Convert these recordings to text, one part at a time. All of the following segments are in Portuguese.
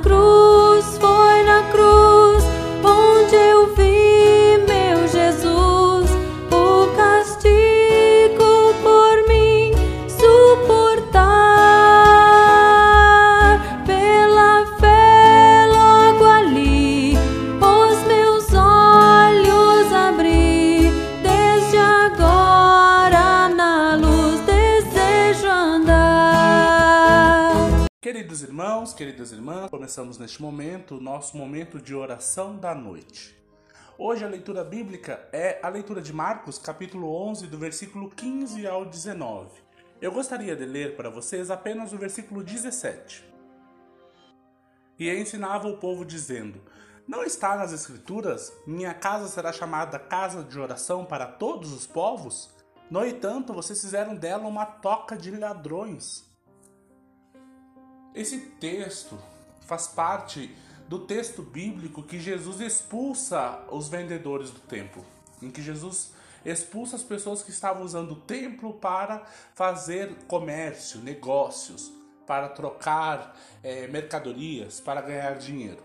cruz, Queridos irmãos, queridas irmãs, começamos neste momento o nosso momento de oração da noite. Hoje a leitura bíblica é a leitura de Marcos, capítulo 11, do versículo 15 ao 19. Eu gostaria de ler para vocês apenas o versículo 17. E ensinava o povo dizendo: Não está nas Escrituras, minha casa será chamada casa de oração para todos os povos? No entanto, vocês fizeram dela uma toca de ladrões. Esse texto faz parte do texto bíblico que Jesus expulsa os vendedores do templo, em que Jesus expulsa as pessoas que estavam usando o templo para fazer comércio, negócios, para trocar eh, mercadorias, para ganhar dinheiro.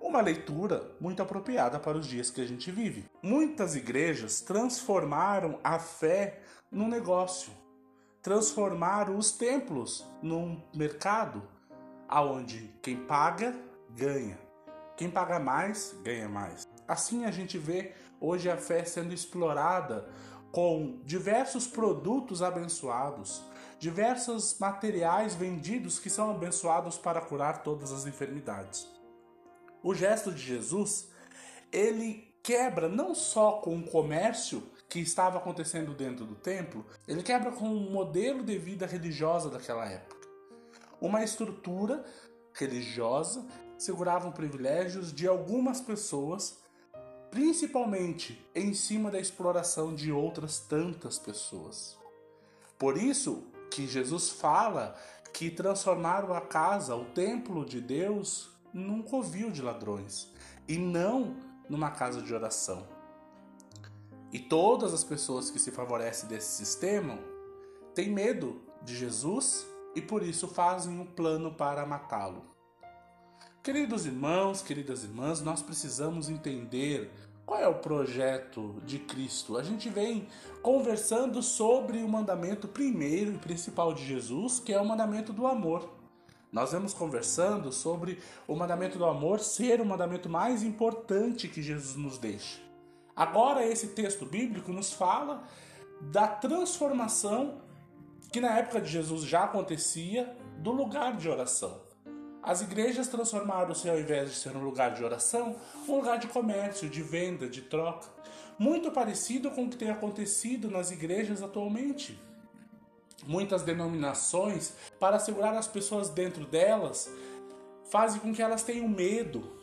Uma leitura muito apropriada para os dias que a gente vive. Muitas igrejas transformaram a fé num negócio, transformaram os templos num mercado aonde quem paga ganha, quem paga mais ganha mais. Assim a gente vê hoje a fé sendo explorada com diversos produtos abençoados, diversos materiais vendidos que são abençoados para curar todas as enfermidades. O gesto de Jesus, ele quebra não só com o comércio que estava acontecendo dentro do templo, ele quebra com o modelo de vida religiosa daquela época. Uma estrutura religiosa segurava privilégios de algumas pessoas, principalmente em cima da exploração de outras tantas pessoas. Por isso que Jesus fala que transformaram a casa, o templo de Deus, num covil de ladrões e não numa casa de oração. E todas as pessoas que se favorecem desse sistema têm medo de Jesus e por isso fazem um plano para matá-lo. Queridos irmãos, queridas irmãs, nós precisamos entender qual é o projeto de Cristo. A gente vem conversando sobre o mandamento primeiro e principal de Jesus, que é o mandamento do amor. Nós vamos conversando sobre o mandamento do amor ser o mandamento mais importante que Jesus nos deixa. Agora, esse texto bíblico nos fala da transformação que na época de Jesus já acontecia do lugar de oração. As igrejas transformaram-se, ao invés de ser um lugar de oração, um lugar de comércio, de venda, de troca. Muito parecido com o que tem acontecido nas igrejas atualmente. Muitas denominações, para segurar as pessoas dentro delas, fazem com que elas tenham medo.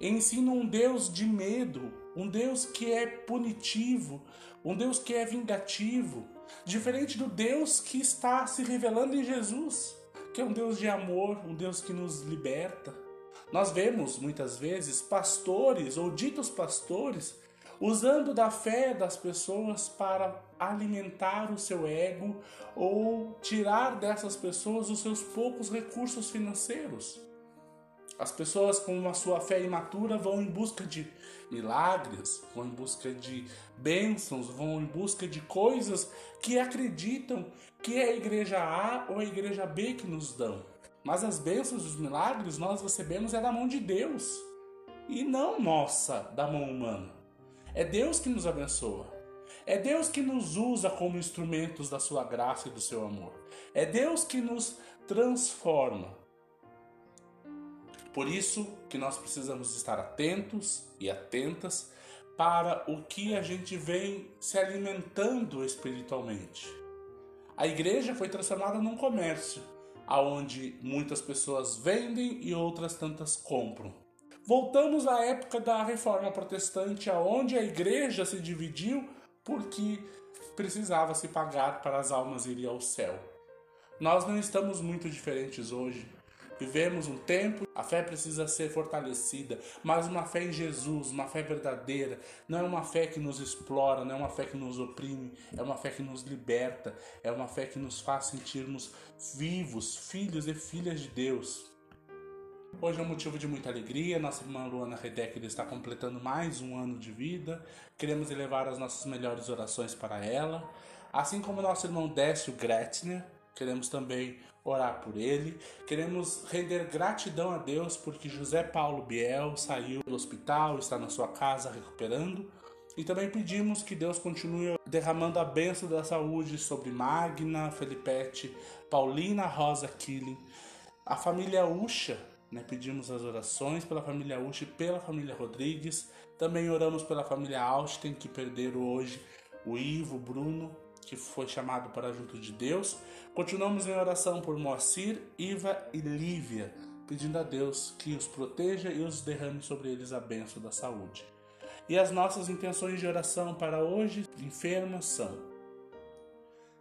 Ensinam um Deus de medo, um Deus que é punitivo, um Deus que é vingativo, diferente do Deus que está se revelando em Jesus, que é um Deus de amor, um Deus que nos liberta. Nós vemos muitas vezes pastores ou ditos pastores usando da fé das pessoas para alimentar o seu ego ou tirar dessas pessoas os seus poucos recursos financeiros. As pessoas com a sua fé imatura vão em busca de milagres, vão em busca de bênçãos, vão em busca de coisas que acreditam que é a igreja A ou a igreja B que nos dão. Mas as bênçãos os milagres nós recebemos é da mão de Deus e não nossa, da mão humana. É Deus que nos abençoa. É Deus que nos usa como instrumentos da sua graça e do seu amor. É Deus que nos transforma. Por isso que nós precisamos estar atentos e atentas para o que a gente vem se alimentando espiritualmente. A igreja foi transformada num comércio, aonde muitas pessoas vendem e outras tantas compram. Voltamos à época da Reforma Protestante, aonde a igreja se dividiu porque precisava se pagar para as almas irem ao céu. Nós não estamos muito diferentes hoje. Vivemos um tempo, a fé precisa ser fortalecida, mas uma fé em Jesus, uma fé verdadeira, não é uma fé que nos explora, não é uma fé que nos oprime, é uma fé que nos liberta, é uma fé que nos faz sentirmos vivos, filhos e filhas de Deus. Hoje é um motivo de muita alegria. Nossa irmã Luana Redecker está completando mais um ano de vida. Queremos elevar as nossas melhores orações para ela. Assim como nosso irmão Décio Gretner, queremos também orar por ele. Queremos render gratidão a Deus porque José Paulo Biel saiu do hospital, está na sua casa recuperando. E também pedimos que Deus continue derramando a bênção da saúde sobre Magna, Felipete, Paulina Rosa Killing, a família Ucha, né? Pedimos as orações pela família Ucha e pela família Rodrigues. Também oramos pela família Austin, que perderam hoje o Ivo, Bruno que foi chamado para junto de Deus. Continuamos em oração por Moacir, Iva e Lívia, pedindo a Deus que os proteja e os derrame sobre eles a bênção da saúde. E as nossas intenções de oração para hoje enfermos são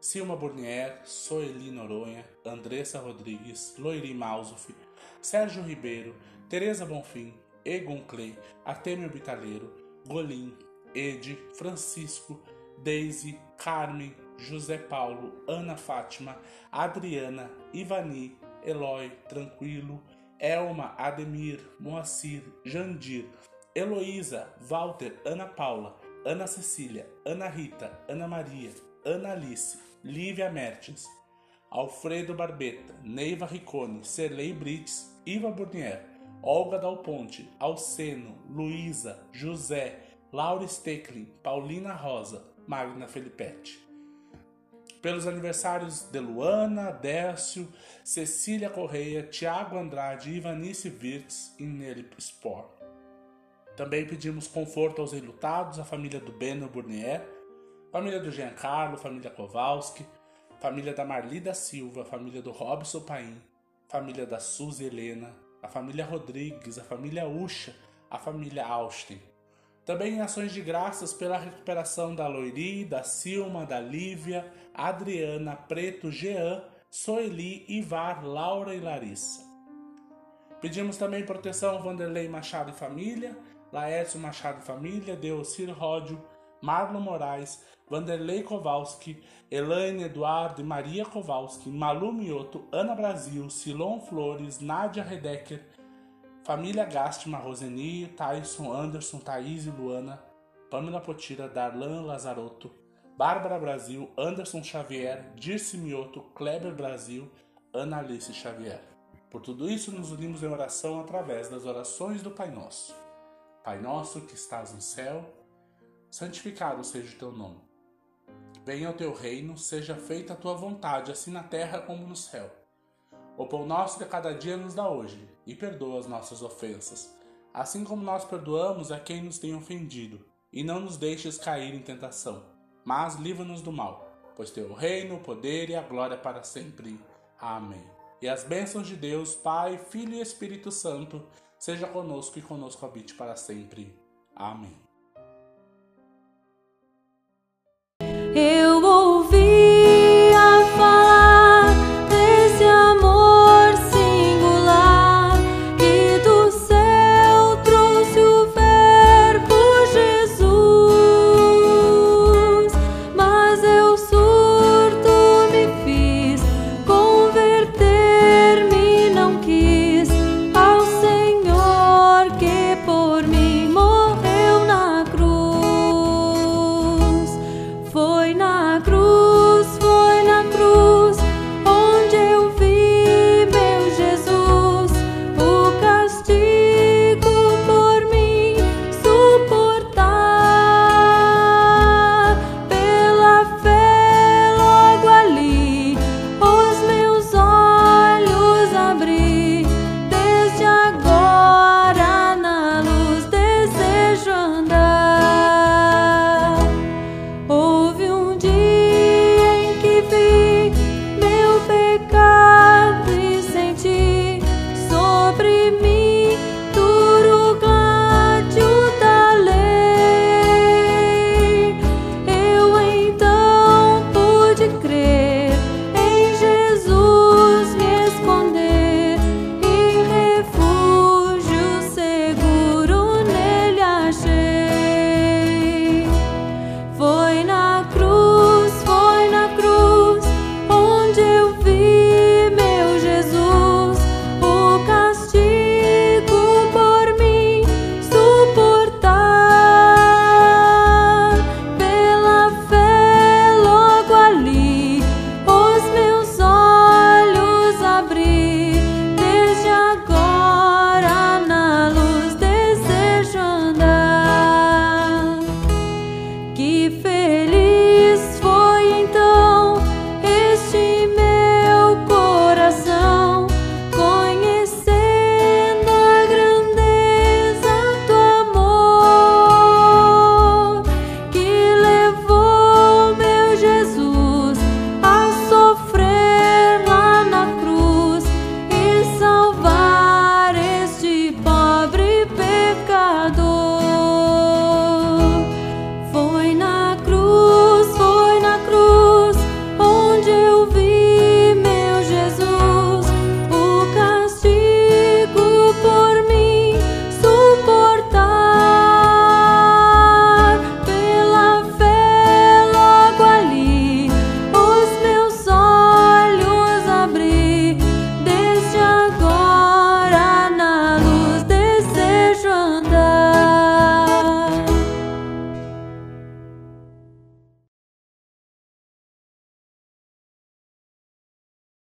Silma Burnier, Soeli Noronha, Andressa Rodrigues, Loiri Mausuf, Sérgio Ribeiro, Tereza Bonfim, Egon Clay, Artemio Bitaleiro, Golim, Ed, Francisco, Daisy, Carmen, José Paulo, Ana Fátima, Adriana, Ivani, Eloy, Tranquilo, Elma, Ademir, Moacir, Jandir, Heloísa, Walter, Ana Paula, Ana Cecília, Ana Rita, Ana Maria, Ana Alice, Lívia Mertens, Alfredo Barbeta, Neiva Riccone, Serlei Brits, Iva Burnier, Olga Dal Ponte, Alceno, Luísa, José, Laura Stecklin, Paulina Rosa, Magna Felipete. Pelos aniversários de Luana, Décio, Cecília Correia, Tiago Andrade, Ivanice Virts e Nelly Spor. Também pedimos conforto aos enlutados, a família do Beno Burnier, família do Giancarlo, família Kowalski, família da Marli da Silva, família do Robson Paim, família da Suzy Helena, a família Rodrigues, a família Ucha, a família Austin. Também ações de graças pela recuperação da Loiri, da Silma, da Lívia, Adriana, Preto, Jean, Soeli, Ivar, Laura e Larissa. Pedimos também proteção Vanderlei Machado e família, Laércio Machado e família, Deocir Ródio, Marlon Moraes, Vanderlei Kowalski, Elaine Eduardo e Maria Kowalski, Malu Mioto, Ana Brasil, Silon Flores, Nádia Redecker, Família Gastma, Roseni, Tyson, Anderson, Thaís e Luana, Pamela Potira, Darlan Lazarotto, Bárbara Brasil, Anderson Xavier, Dirce Mioto, Kleber Brasil, Ana Alice Xavier. Por tudo isso, nos unimos em oração através das orações do Pai Nosso. Pai Nosso que estás no céu, santificado seja o teu nome. Venha o teu reino, seja feita a tua vontade, assim na terra como no céu. O pão nosso de cada dia nos dá hoje, e perdoa as nossas ofensas, assim como nós perdoamos a quem nos tem ofendido. E não nos deixes cair em tentação, mas livra-nos do mal, pois teu reino, o poder e a glória para sempre. Amém. E as bênçãos de Deus, Pai, Filho e Espírito Santo, seja conosco e conosco habite para sempre. Amém.